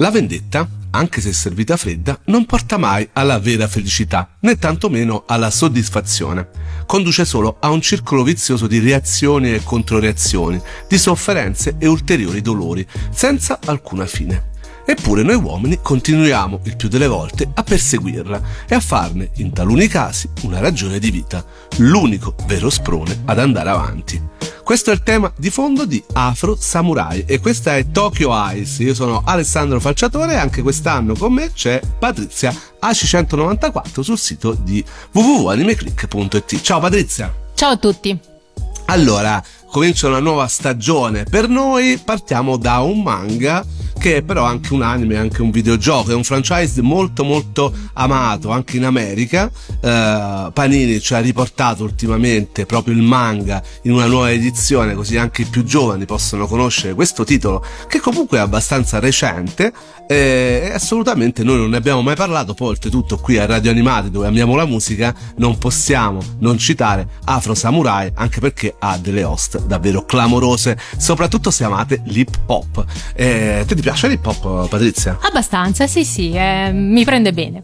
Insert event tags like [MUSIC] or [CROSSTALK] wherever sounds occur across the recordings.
La vendetta, anche se servita fredda, non porta mai alla vera felicità, né tantomeno alla soddisfazione. Conduce solo a un circolo vizioso di reazioni e controreazioni, di sofferenze e ulteriori dolori, senza alcuna fine. Eppure noi uomini continuiamo il più delle volte a perseguirla e a farne, in taluni casi, una ragione di vita, l'unico vero sprone ad andare avanti. Questo è il tema di fondo di Afro Samurai e questa è Tokyo Ice. Io sono Alessandro Falciatore e anche quest'anno con me c'è Patrizia AC194 sul sito di www.animeclick.it. Ciao Patrizia! Ciao a tutti! Allora, comincia una nuova stagione. Per noi partiamo da un manga che è però anche un anime, anche un videogioco, è un franchise molto molto amato anche in America. Uh, Panini ci ha riportato ultimamente proprio il manga in una nuova edizione, così anche i più giovani possono conoscere questo titolo che comunque è abbastanza recente e assolutamente noi non ne abbiamo mai parlato, poi oltretutto qui a Radio Animati dove amiamo la musica non possiamo non citare Afro Samurai anche perché ha delle host davvero clamorose, soprattutto se amate l'hip hop. Eh, ti piace l'hip hop Patrizia? Abbastanza, sì sì, eh, mi prende bene.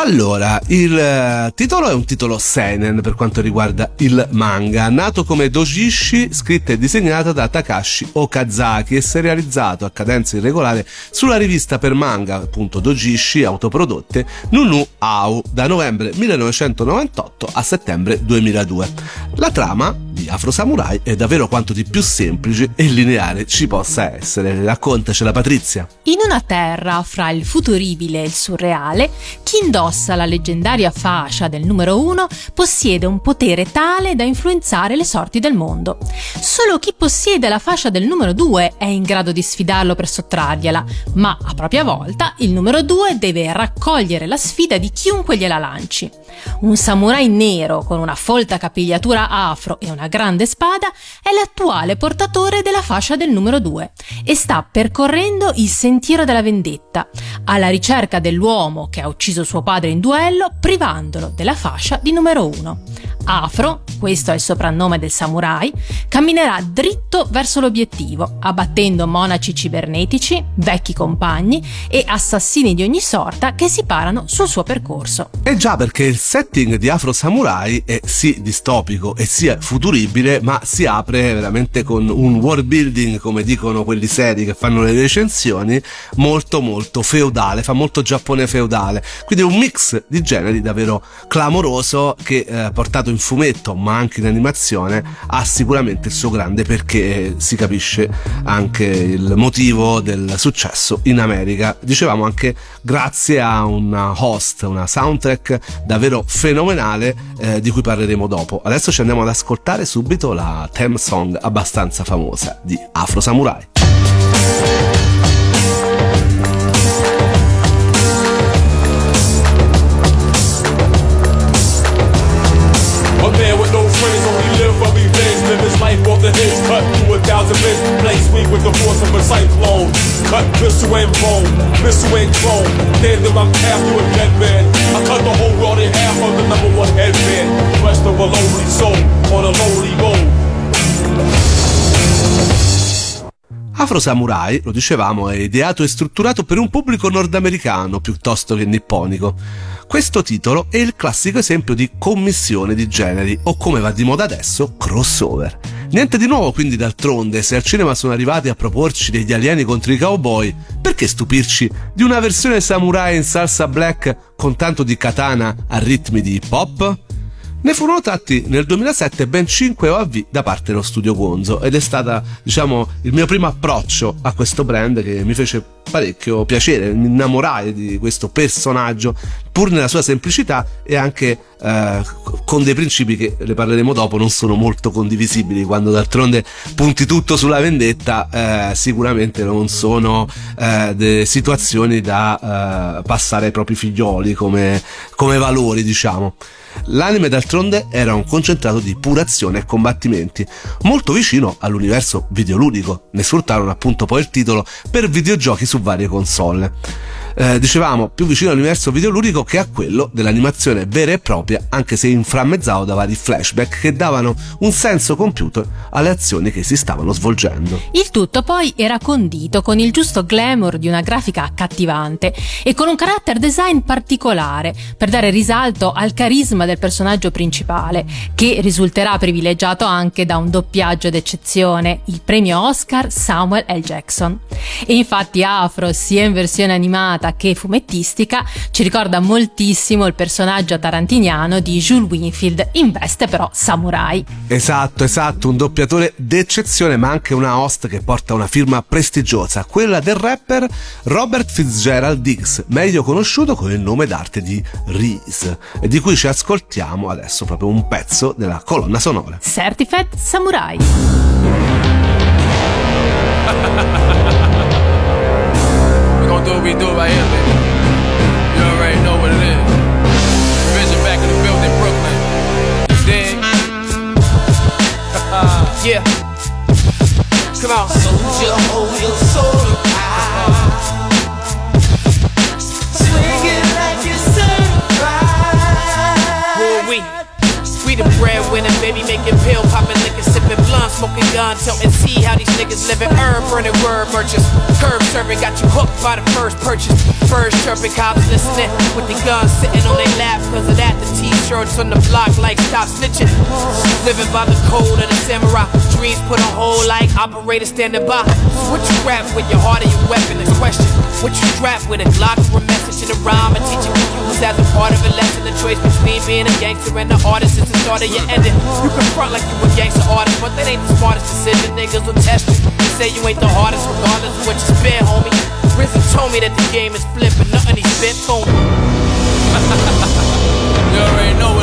Allora, il eh, titolo è un titolo seinen per quanto riguarda il manga, nato come Dojishi, scritta e disegnata da Takashi Okazaki e serializzato a cadenza irregolare sulla rivista per manga, appunto Dojishi, autoprodotte, Nunu Au, da novembre 1998 a settembre 2002. La trama di Afro Samurai è davvero quanto di più semplice e lineare ci possa essere. Raccontacela Patrizia. In una terra fra il futuribile e il surreale, chi indossa la leggendaria fascia del numero 1 possiede un potere tale da influenzare le sorti del mondo. Solo chi possiede la fascia del numero 2 è in grado di sfidarlo per sottrargliela, ma a propria volta il numero 2 deve raccogliere la sfida di chiunque gliela lanci. Un samurai nero con una folta capigliatura afro e una grande spada è l'attuale portatore della fascia del numero 2 e sta percorrendo il sentiero della vendetta, alla ricerca dell'uomo che ha ucciso suo padre in duello, privandolo della fascia di numero 1. Afro, questo è il soprannome del samurai, camminerà dritto verso l'obiettivo, abbattendo monaci cibernetici, vecchi compagni e assassini di ogni sorta che si parano sul suo percorso. E già perché il setting di Afro Samurai è sì distopico e sia futuribile, ma si apre veramente con un world building, come dicono quelli seri che fanno le recensioni, molto molto feudale, fa molto Giappone feudale. Quindi un mix di generi davvero clamoroso che eh, portato in fumetto ma anche in animazione ha sicuramente il suo grande perché si capisce anche il motivo del successo in America. Dicevamo anche grazie a una host, una soundtrack davvero fenomenale eh, di cui parleremo dopo. Adesso ci andiamo ad ascoltare subito la theme song abbastanza famosa di Afro Samurai. Missile and bone, missile and chrome. Dead that I'm to a dead man. I cut the whole world in half of the number one headband. Rest of a lonely soul on a lonely road. Afro Samurai, lo dicevamo, è ideato e strutturato per un pubblico nordamericano piuttosto che nipponico. Questo titolo è il classico esempio di commissione di generi, o come va di moda adesso, crossover. Niente di nuovo quindi d'altronde, se al cinema sono arrivati a proporci degli alieni contro i cowboy, perché stupirci di una versione samurai in salsa black con tanto di katana a ritmi di hip hop? Ne furono tratti nel 2007 ben 5 OAV da parte dello studio Gonzo ed è stata, diciamo, il mio primo approccio a questo brand che mi fece parecchio piacere, mi innamorai di questo personaggio pur nella sua semplicità e anche eh, con dei principi che le parleremo dopo non sono molto condivisibili quando d'altronde punti tutto sulla vendetta eh, sicuramente non sono eh, situazioni da eh, passare ai propri figlioli come, come valori diciamo. L'anime d'altronde era un concentrato di pura azione e combattimenti, molto vicino all'universo videoludico, ne sfruttarono appunto poi il titolo per videogiochi su varie console eh, dicevamo più vicino all'universo videoludico che a quello dell'animazione vera e propria, anche se inframmezzato da vari flashback che davano un senso compiuto alle azioni che si stavano svolgendo. Il tutto poi era condito con il giusto glamour di una grafica accattivante e con un character design particolare per dare risalto al carisma del personaggio principale, che risulterà privilegiato anche da un doppiaggio d'eccezione, il premio Oscar Samuel L. Jackson. E infatti Afro, sia in versione animata narrativa che fumettistica ci ricorda moltissimo il personaggio tarantiniano di Jules Winfield, in veste però samurai. Esatto, esatto, un doppiatore d'eccezione ma anche una host che porta una firma prestigiosa, quella del rapper Robert Fitzgerald Diggs, meglio conosciuto con il nome d'arte di Reese, e di cui ci ascoltiamo adesso proprio un pezzo della colonna sonora. Certified Samurai. [LAUGHS] gonna do what we do right here, baby. You already know what it is. Vision back in the building, Brooklyn. You dig? [LAUGHS] yeah. Come on. Soldier, hold your soul We the breadwinner, baby, making pill, popping liquor, sipping blunt, smoking gun, and see how these niggas living. Earn, burning word merchants, curb serving, got you hooked by the first purchase. First chirping cops listening with the guns sitting on their lap. Cause of that, the t-shirts on the block like stop snitching. Living by the code of the samurai, dreams put on hold like operators standing by. What you rap with your heart or your weapon is question. What you strap with a Glock or a message in a rhyme, a teaching you use as a part of a lesson. The choice between being a gangster and an artist is the start of your ending. You can front like you a gangster artist, but that ain't the smartest decision. Niggas will test you. They say you ain't the hardest, regardless of what you spit, homie. Rizzo told me that the game is flipping, nothing he spit phony. [LAUGHS] you already know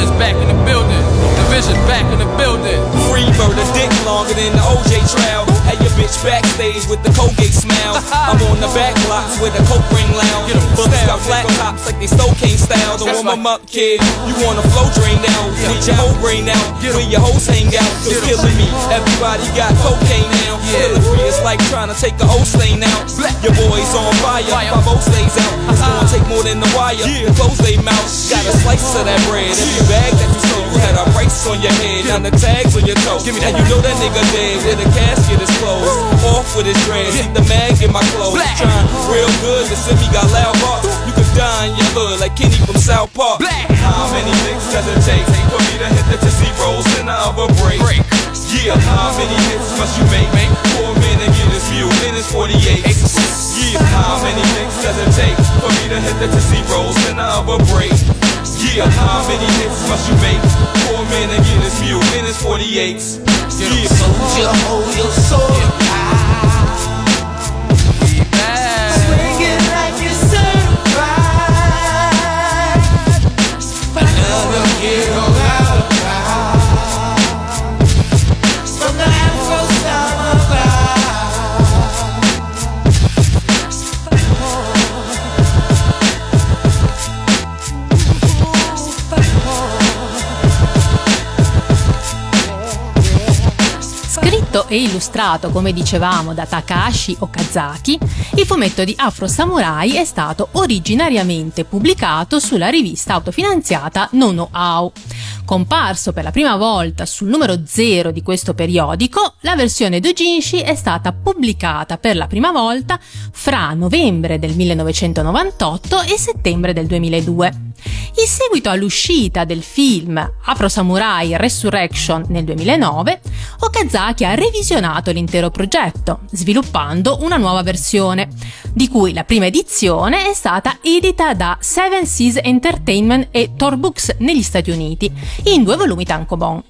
what it is. Murder is back in the building. Division's back in the building. Free murder, dick longer than the OJ trial. Had your bitch backstage with the Colgate smile. [LAUGHS] I'm on the back blocks with a coke ring lounge. Books got flat tops like they Stocaine style. To warm them up, kid. You want a flow drain now? Need your whole brain out. Where your hoes hang out. Cause killing me. Everybody got cocaine now. Killing free, it's like trying to take a O stain out. Your boys on fire. My boat stays out. It's gonna uh-huh. take more than the wire. Close they mouth. Got a slice of that bread. Every bag that you sold, you had a on your head. Now the tags on your toe. And you know that nigga dead where the casket is closed. Off with his dreads. The mag in my clothes. Trying real good. The semi got loud barks. You could die in your hood like Kenny from South Park. How many licks does it take for me to hit the Tootsie Rolls in the other break? Yeah, how many hits must you make? Four men to get this view in his 48. Yeah, how many licks does it take for me to hit the Tootsie Rolls in the other break? Yeah, how many you make. Four men and get as few minutes, 48. Yeah, so hold your soul. E illustrato, come dicevamo, da Takashi Okazaki, il fumetto di Afro Samurai è stato originariamente pubblicato sulla rivista autofinanziata Nono Ao. Comparso per la prima volta sul numero 0 di questo periodico, la versione doujinshi è stata pubblicata per la prima volta fra novembre del 1998 e settembre del 2002. In seguito all'uscita del film Afro Samurai Resurrection nel 2009, Okazaki ha revisionato l'intero progetto, sviluppando una nuova versione, di cui la prima edizione è stata edita da Seven Seas Entertainment e Tor Books negli Stati Uniti, in due volumi tankobon.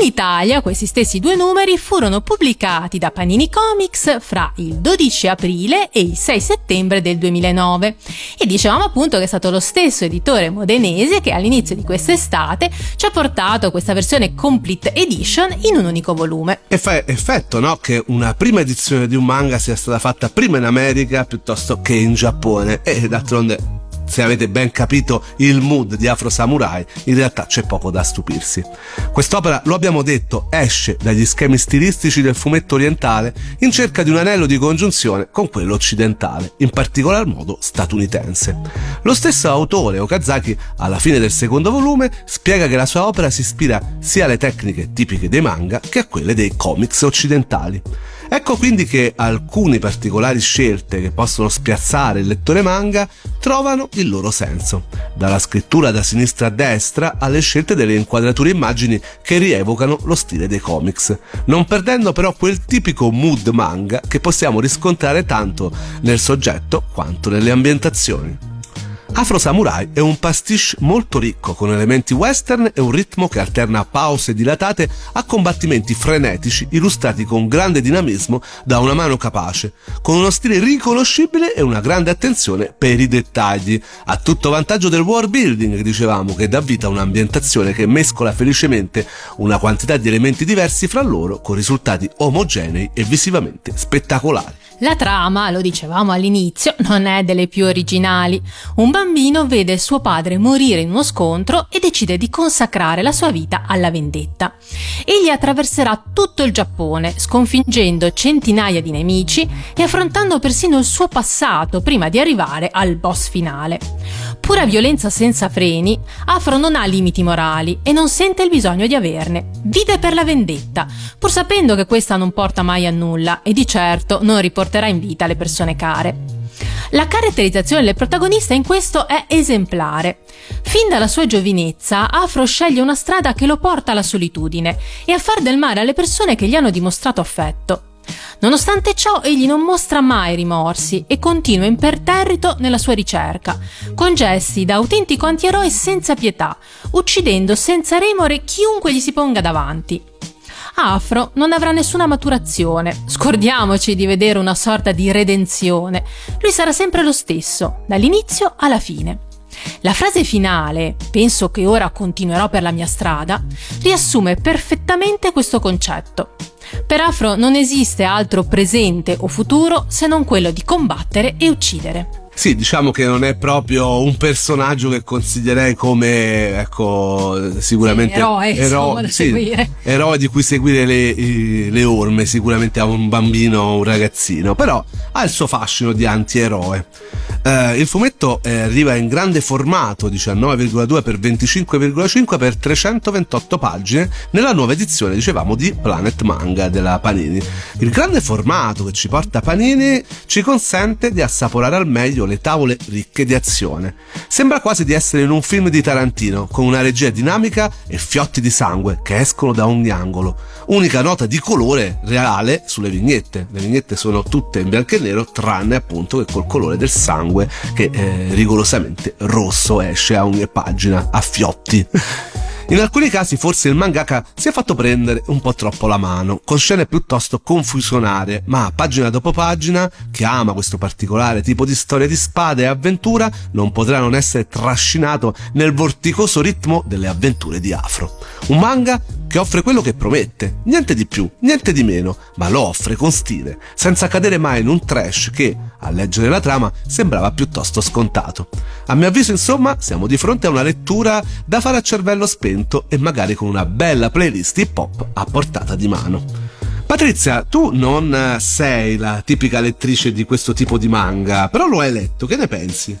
In Italia questi stessi due numeri furono pubblicati da Panini Comics fra il 12 aprile e il 6 settembre del 2009 e dicevamo appunto che è stato lo stesso editore modenese che all'inizio di quest'estate ci ha portato questa versione complete edition in un unico volume. E fa effetto, no? Che una prima edizione di un manga sia stata fatta prima in America piuttosto che in Giappone e d'altronde se avete ben capito il mood di Afro Samurai, in realtà c'è poco da stupirsi. Quest'opera, lo abbiamo detto, esce dagli schemi stilistici del fumetto orientale in cerca di un anello di congiunzione con quello occidentale, in particolar modo statunitense. Lo stesso autore, Okazaki, alla fine del secondo volume, spiega che la sua opera si ispira sia alle tecniche tipiche dei manga che a quelle dei comics occidentali. Ecco quindi che alcune particolari scelte che possono spiazzare il lettore manga trovano il loro senso, dalla scrittura da sinistra a destra alle scelte delle inquadrature immagini che rievocano lo stile dei comics, non perdendo però quel tipico mood manga che possiamo riscontrare tanto nel soggetto quanto nelle ambientazioni. Afro Samurai è un pastiche molto ricco con elementi western e un ritmo che alterna pause dilatate a combattimenti frenetici illustrati con grande dinamismo da una mano capace, con uno stile riconoscibile e una grande attenzione per i dettagli, a tutto vantaggio del world building, dicevamo, che dà vita a un'ambientazione che mescola felicemente una quantità di elementi diversi fra loro con risultati omogenei e visivamente spettacolari. La trama, lo dicevamo all'inizio, non è delle più originali. Un bambino vede suo padre morire in uno scontro e decide di consacrare la sua vita alla vendetta. Egli attraverserà tutto il Giappone, sconfiggendo centinaia di nemici e affrontando persino il suo passato prima di arrivare al boss finale. Pura violenza senza freni, Afro non ha limiti morali e non sente il bisogno di averne. Vive per la vendetta, pur sapendo che questa non porta mai a nulla e di certo non riporterà in vita le persone care. La caratterizzazione del protagonista in questo è esemplare. Fin dalla sua giovinezza, Afro sceglie una strada che lo porta alla solitudine e a far del male alle persone che gli hanno dimostrato affetto. Nonostante ciò, egli non mostra mai rimorsi e continua imperterrito nella sua ricerca, con gesti da autentico antieroe senza pietà, uccidendo senza remore chiunque gli si ponga davanti. Afro non avrà nessuna maturazione, scordiamoci di vedere una sorta di redenzione, lui sarà sempre lo stesso, dall'inizio alla fine. La frase finale, penso che ora continuerò per la mia strada, riassume perfettamente questo concetto. Per Afro non esiste altro presente o futuro se non quello di combattere e uccidere. Sì, diciamo che non è proprio un personaggio che consiglierei come, ecco, sicuramente sì, eroe, ero, sì, eroe di cui seguire le, le, orme, sicuramente a un bambino o un ragazzino, però ha il suo fascino di antieroe. Eh, il fumetto eh, arriva in grande formato, 19,2 x 25,5 per 328 pagine, nella nuova edizione, dicevamo, di Planet Manga della Panini. Il grande formato che ci porta Panini ci consente di assaporare al meglio le tavole ricche di azione. Sembra quasi di essere in un film di Tarantino, con una regia dinamica e fiotti di sangue che escono da ogni angolo. Unica nota di colore reale sulle vignette. Le vignette sono tutte in bianco e nero, tranne appunto che col colore del sangue che eh, rigorosamente rosso esce a ogni pagina, a fiotti. In alcuni casi forse il mangaka si è fatto prendere un po' troppo la mano, con scene piuttosto confusionarie, ma pagina dopo pagina, che ama questo particolare tipo di storia di spade e avventura, non potrà non essere trascinato nel vorticoso ritmo delle avventure di Afro. Un manga che offre quello che promette, niente di più, niente di meno, ma lo offre con stile, senza cadere mai in un trash che, a leggere la trama, sembrava piuttosto scontato. A mio avviso, insomma, siamo di fronte a una lettura da fare a cervello spento e magari con una bella playlist hip hop a portata di mano. Patrizia, tu non sei la tipica lettrice di questo tipo di manga, però lo hai letto, che ne pensi?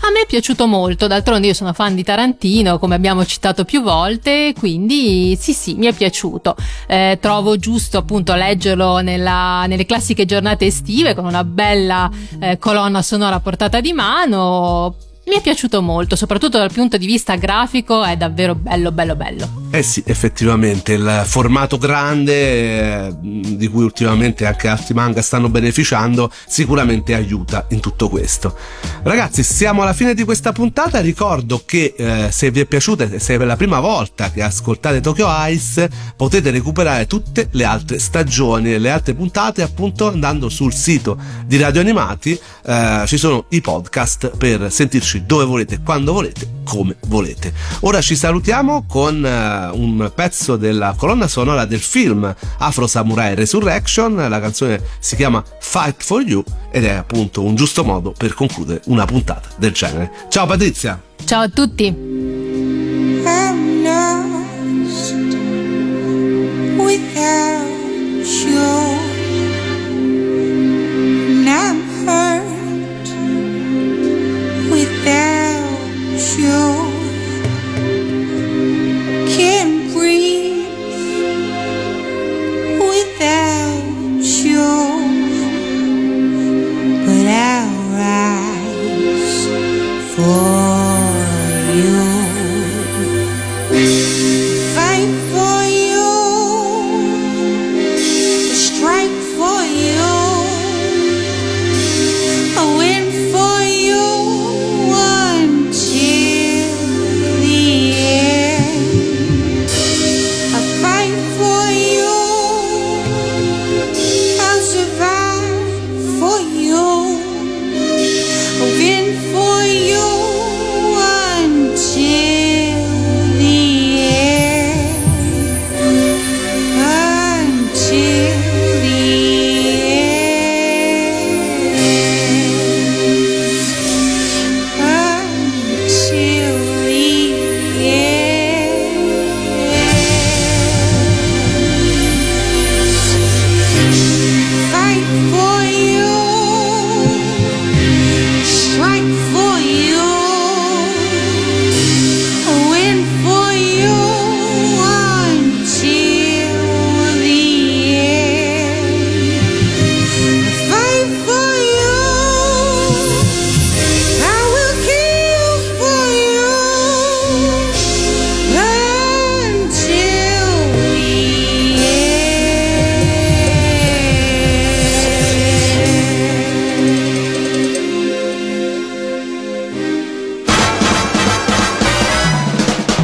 A me è piaciuto molto, d'altronde io sono fan di Tarantino, come abbiamo citato più volte, quindi sì sì, mi è piaciuto. Eh, trovo giusto appunto leggerlo nella, nelle classiche giornate estive con una bella eh, colonna sonora portata di mano Mi è piaciuto molto, soprattutto dal punto di vista grafico, è davvero bello, bello, bello. Eh sì, effettivamente il formato grande eh, di cui ultimamente anche altri manga stanno beneficiando sicuramente aiuta in tutto questo. Ragazzi, siamo alla fine di questa puntata, ricordo che eh, se vi è piaciuta e se è per la prima volta che ascoltate Tokyo Ice potete recuperare tutte le altre stagioni e le altre puntate appunto andando sul sito di Radio Animati, eh, ci sono i podcast per sentirci dove volete, quando volete, come volete. Ora ci salutiamo con eh, un pezzo della colonna sonora del film Afro Samurai Resurrection, la canzone si chiama Fight for You ed è appunto un giusto modo per concludere una puntata del genere. Ciao Patrizia! Ciao a tutti! I'm lost without